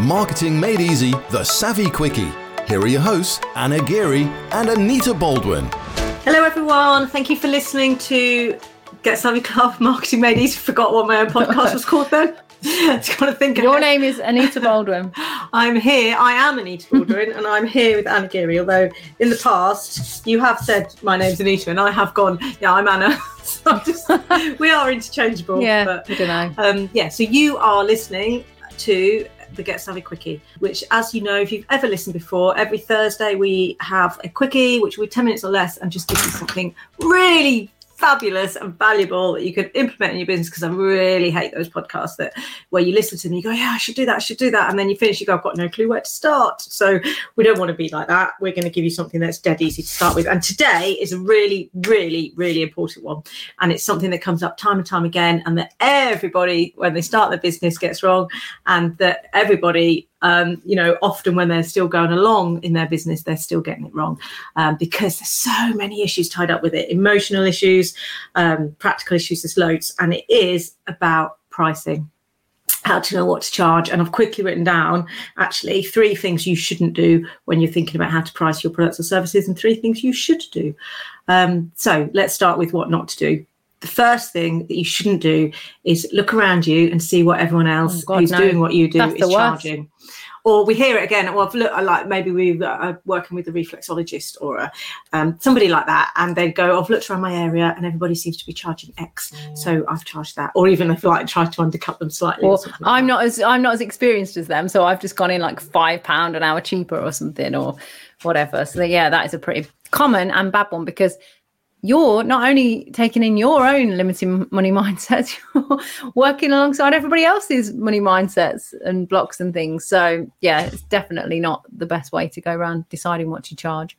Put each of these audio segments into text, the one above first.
Marketing Made Easy, The Savvy Quickie. Here are your hosts, Anna Geary and Anita Baldwin. Hello, everyone. Thank you for listening to Get Savvy Club Marketing Made Easy. Forgot what my own podcast was called then. Just got to think. Of. Your name is Anita Baldwin. I'm here. I am Anita Baldwin, and I'm here with Anna Geary. Although in the past you have said my name's Anita, and I have gone, yeah, I'm Anna. so just, we are interchangeable. Yeah, but, I don't know. Um, yeah, so you are listening to Get Savvy Quickie, which, as you know, if you've ever listened before, every Thursday we have a quickie, which will be 10 minutes or less, and just give you something really fabulous and valuable that you can implement in your business because I really hate those podcasts that where you listen to them, you go, Yeah, I should do that, I should do that. And then you finish, you go, I've got no clue where to start. So we don't want to be like that. We're going to give you something that's dead easy to start with. And today is a really, really, really important one. And it's something that comes up time and time again, and that everybody, when they start their business, gets wrong, and that everybody um, you know, often when they're still going along in their business, they're still getting it wrong um, because there's so many issues tied up with it emotional issues, um, practical issues, there's loads. And it is about pricing, how to know what to charge. And I've quickly written down actually three things you shouldn't do when you're thinking about how to price your products or services, and three things you should do. Um, so let's start with what not to do the first thing that you shouldn't do is look around you and see what everyone else oh God, who's no. doing what you do That's is charging. Or we hear it again. Well, I've looked like maybe we are working with a reflexologist or a, um, somebody like that, and they go, "I've looked around my area, and everybody seems to be charging X, so I've charged that." Or even if like try to undercut them slightly. Or, or I'm not as I'm not as experienced as them, so I've just gone in like five pound an hour cheaper or something, or whatever. So yeah, that is a pretty common and bad one because you're not only taking in your own limiting money mindsets, you're working alongside everybody else's money mindsets and blocks and things. So, yeah, it's definitely not the best way to go around deciding what to charge.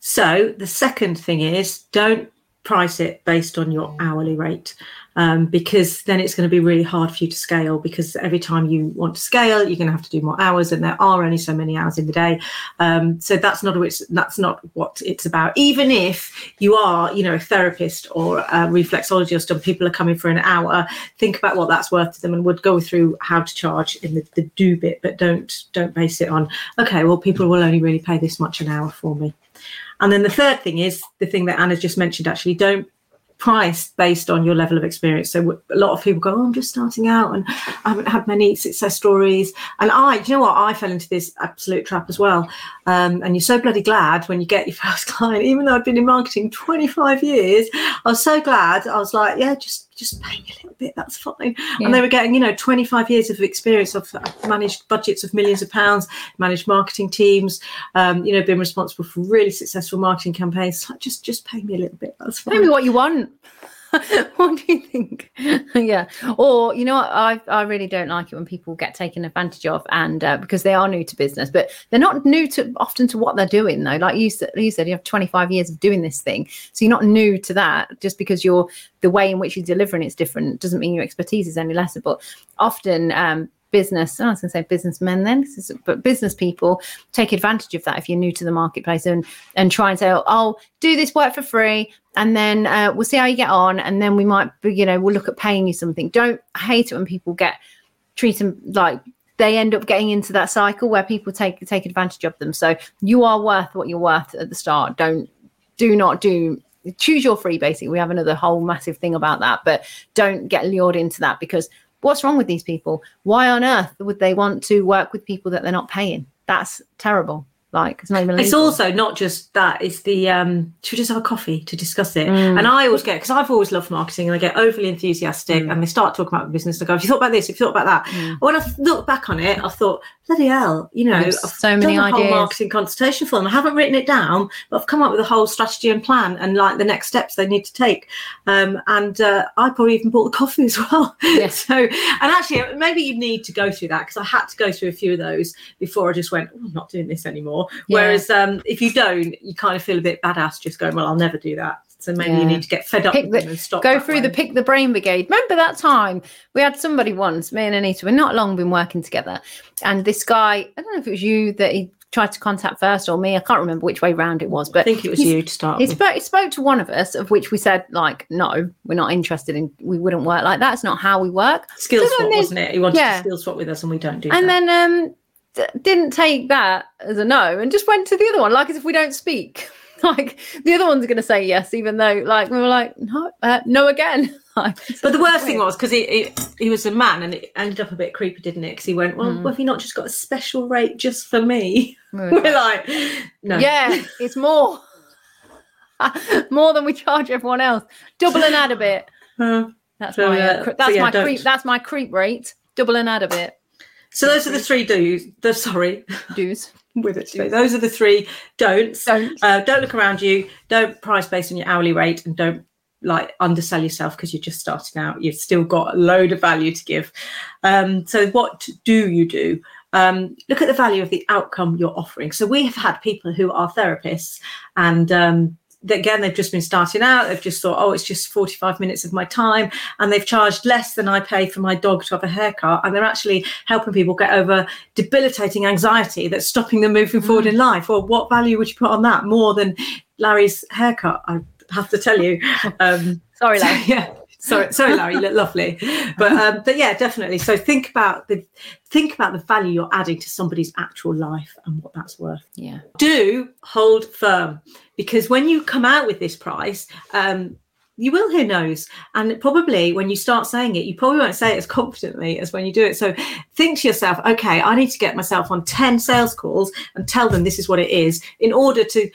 So, the second thing is don't price it based on your hourly rate um, because then it's going to be really hard for you to scale because every time you want to scale you're going to have to do more hours and there are only so many hours in the day. Um, so that's not which that's not what it's about. Even if you are you know a therapist or a reflexologist and people are coming for an hour think about what that's worth to them and would go through how to charge in the, the do bit but don't don't base it on okay well people will only really pay this much an hour for me and then the third thing is the thing that Anna just mentioned actually don't price based on your level of experience. So a lot of people go, oh, I'm just starting out and I haven't had many success stories. And I, you know what, I fell into this absolute trap as well. Um, and you're so bloody glad when you get your first client, even though I've been in marketing 25 years, I was so glad. I was like, yeah, just just pay me a little bit, that's fine. Yeah. And they were getting, you know, 25 years of experience. I've, I've managed budgets of millions of pounds, managed marketing teams, um, you know, been responsible for really successful marketing campaigns. Like, just just pay me a little bit, that's fine. Pay me what you want. what do you think? yeah. Or you know? I I really don't like it when people get taken advantage of, and uh, because they are new to business, but they're not new to often to what they're doing though. Like you said, you said you have 25 years of doing this thing, so you're not new to that. Just because you're the way in which you're delivering it's different doesn't mean your expertise is any lesser. But often um, business, I was going to say businessmen then, but business people take advantage of that if you're new to the marketplace and and try and say, oh, I'll do this work for free, and then uh, we'll see how you get on, and then we might, you know, we'll look at paying you something. Don't hate it when people get treat them like they end up getting into that cycle where people take take advantage of them. So you are worth what you're worth at the start. Don't do not do choose your free basically we have another whole massive thing about that but don't get lured into that because what's wrong with these people? Why on earth would they want to work with people that they're not paying? That's terrible. Like it's not even. It's also not just that. It's the um. Should we just have a coffee to discuss it? Mm. And I always get because I've always loved marketing and I get overly enthusiastic mm. and they start talking about business. I go, "Have you thought about this? Have you thought about that?" Mm. When I look back on it, I thought, bloody hell, you know, I've so many done a ideas. whole marketing consultation for them. I haven't written it down, but I've come up with a whole strategy and plan and like the next steps they need to take. Um, and uh, I probably even bought the coffee as well. Yes. so, and actually, maybe you need to go through that because I had to go through a few of those before I just went, oh, I'm not doing this anymore. Yeah. Whereas um, if you don't, you kind of feel a bit badass just going, well, I'll never do that. So maybe yeah. you need to get fed up the, and stop. Go through way. the pick the brain brigade. Remember that time we had somebody once, me and Anita, we're not long been working together, and this guy, I don't know if it was you that he tried to contact first or me. I can't remember which way round it was, but I think it was you to start He with. spoke, he spoke to one of us, of which we said, like, no, we're not interested in, we wouldn't work like that. It's not how we work. Skill So swap, wasn't it? He wanted yeah. to skill swap with us, and we don't do And that. then um, d- didn't take that as a no and just went to the other one, like as if we don't speak. like the other one's going to say yes, even though, like, we were like, no, uh, no again. Like, But the so worst thing was because he, he he was a man and it ended up a bit creepy, didn't it? Because he went, well, Mm. well, have you not just got a special rate just for me? We were like, no. Yeah, it's more. more than we charge everyone else. Double and add a bit. Uh, That's So, my uh, cre- so that's yeah, my don't- creep. That's my creep rate. Double and add a bit. so those are the three do's. The sorry, Dues. With it. today. Those are the three don'ts. Don't. Uh, don't look around you. Don't price based on your hourly rate, and don't like undersell yourself because you're just starting out. You've still got a load of value to give. Um, so what do you do? Um, look at the value of the outcome you're offering. So we have had people who are therapists, and um, again they've just been starting out. They've just thought, oh, it's just 45 minutes of my time, and they've charged less than I pay for my dog to have a haircut, and they're actually helping people get over debilitating anxiety that's stopping them moving forward in life. Well, what value would you put on that more than Larry's haircut? I have to tell you. Um, Sorry, so, Larry. yeah. Sorry, sorry, Larry. You look lovely, but um, but yeah, definitely. So think about the think about the value you're adding to somebody's actual life and what that's worth. Yeah. Do hold firm because when you come out with this price, um, you will hear no's, and probably when you start saying it, you probably won't say it as confidently as when you do it. So think to yourself, okay, I need to get myself on ten sales calls and tell them this is what it is in order to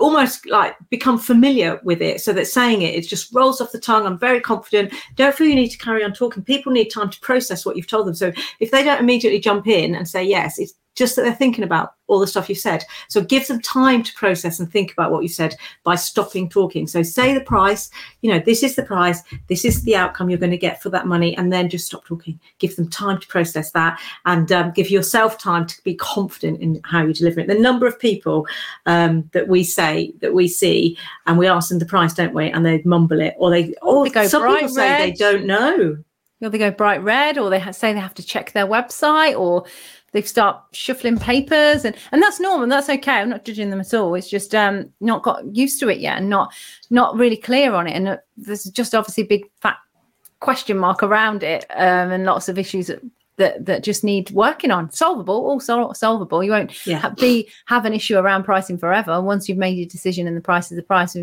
almost like become familiar with it so that saying it it just rolls off the tongue. I'm very confident. Don't feel you need to carry on talking. People need time to process what you've told them. So if they don't immediately jump in and say yes it's just that they're thinking about all the stuff you've said. So give them time to process and think about what you said by stopping talking. So say the price you know this is the price this is the outcome you're going to get for that money and then just stop talking. Give them time to process that and um, give yourself time to be confident in how you deliver it. The number of people um, that we say that we see and we ask them the price don't we? And they mumble it or they or They go some bright people say they don't know. Or they go bright red, or they ha- say they have to check their website, or they start shuffling papers, and and that's normal. That's okay. I'm not judging them at all. It's just um not got used to it yet, and not not really clear on it. And uh, there's just obviously a big fat question mark around it, um, and lots of issues that that, that just need working on. Solvable, all sol- solvable. You won't yeah ha- be have an issue around pricing forever. Once you've made your decision and the price is the price,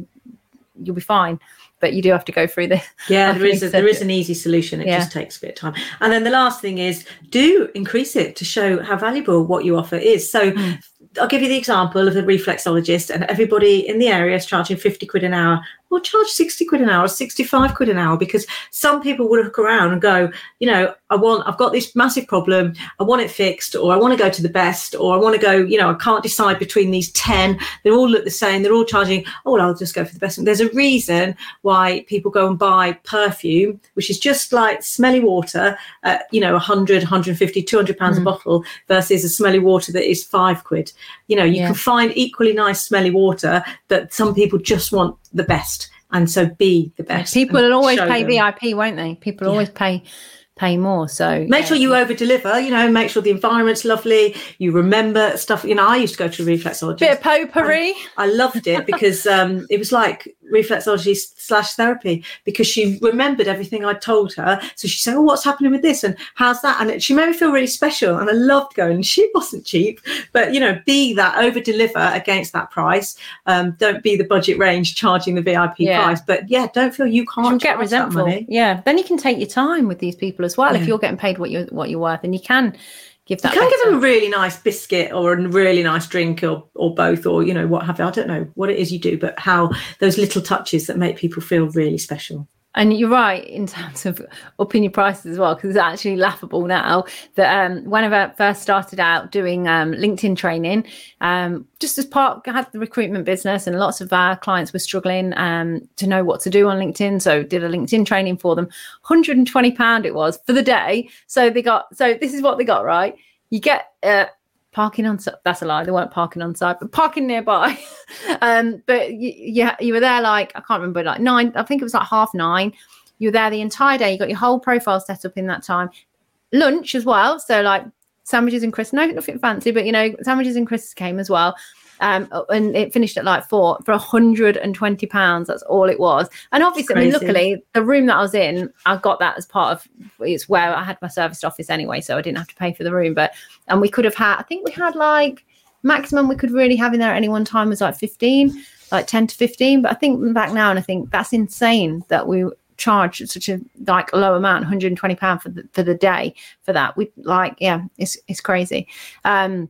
you'll be fine. But you do have to go through this Yeah, there is a, there is an easy solution. It Yeah. just takes a bit of time. And then the last thing is do increase it to show how valuable what you offer is. So Mm. I'll give you the example of a reflexologist, and everybody in the area is charging 50 quid an hour. Well, charge 60 quid an hour, 65 quid an hour, because some people would look around and go, you know, I want, I've got this massive problem, I want it fixed, or I want to go to the best, or I want to go, you know, I can't decide between these 10. They all look the same, they're all charging, oh, well, I'll just go for the best one. There's a reason why people go and buy perfume, which is just like smelly water, at, you know, 100, 150, 200 pounds a Mm. bottle versus a smelly water that is five quid. You know, you Yeah. can find equally nice smelly water that some people just want the best. And so be the best. People will always pay them. VIP, won't they? People Yeah. always pay pay more. So Make sure you over deliver, you know, make sure the environment's lovely. You remember stuff. You know, I used to go to a reflexologist. bit of potpourri. I loved it because um, it was like reflexology slash therapy because she remembered everything I told her. So she said, "Oh, what's happening with this and how's that?" And it, she made me feel really special, and I loved going. She wasn't cheap, but you know, be that over deliver against that price. Um, don't be the budget range charging the VIP Yeah. price, but yeah, don't feel you can't get resentful. Yeah. Then you can take your time with these people as well Yeah. if you're getting paid what you're what you're worth, and you can give You that. can give them a really nice biscuit or a really nice drink or, or both or you know what have you. I don't know what it is you do, but how those little touches that make people feel really special. And you're right in terms of upping your prices as well, because it's actually laughable now that um, when I first started out doing um, LinkedIn training, um, just as part, I had the recruitment business, and lots of our clients were struggling um, to know what to do on LinkedIn. So did a LinkedIn training for them. 120 pound it was for the day. So they got. So this is what they got. Right, you get. Uh, Parking on. That's a lie. They weren't parking on site, but parking nearby. um, but you, you, you were there like I can't remember, like nine. I think it was like half nine. You were there the entire day. You got your whole profile set up in that time. Lunch as well. So like sandwiches and crisps. No, nothing fancy, but you know, sandwiches and crisps came as well. Um, and it finished at like four for 120 pounds. That's all it was. And obviously, I mean, luckily, the room that I was in, I got that as part of it's where I had my serviced office anyway, so I didn't have to pay for the room. But and we could have had, I think we had like maximum we could really have in there at any one time was like 15, like 10 to 15. But I think back now, and I think that's insane that we charge such a like low amount 120 pound for the for the day for that we like yeah it's it's crazy um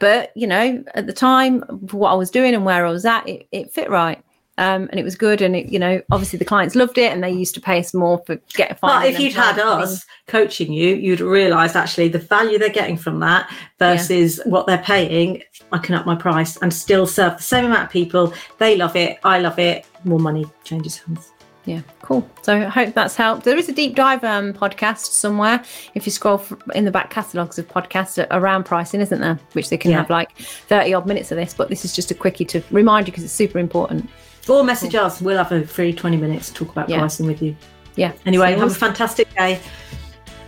but you know at the time what i was doing and where i was at it, it fit right um and it was good and it you know obviously the clients loved it and they used to pay us more for getting But if you'd had us coaching you, you'd realise actually the value they're getting from that versus what they're paying. I can up my price and still serve the same amount of people. They love it. I love it. More money changes hands. Yeah cool so i hope that's helped there is a deep dive um podcast somewhere if you scroll in the back catalogues of podcasts around pricing isn't there which they can Yeah. have like 30 odd minutes of this but this is just a quickie to remind you because it's super important Or message us. We'll have a free 20 minutes to talk about Yeah. pricing with you. yeah Anyway, See have a fantastic day.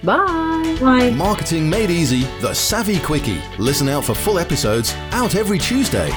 bye Bye. Marketing Made Easy, the Savvy Quickie. Listen out for full episodes out every Tuesday.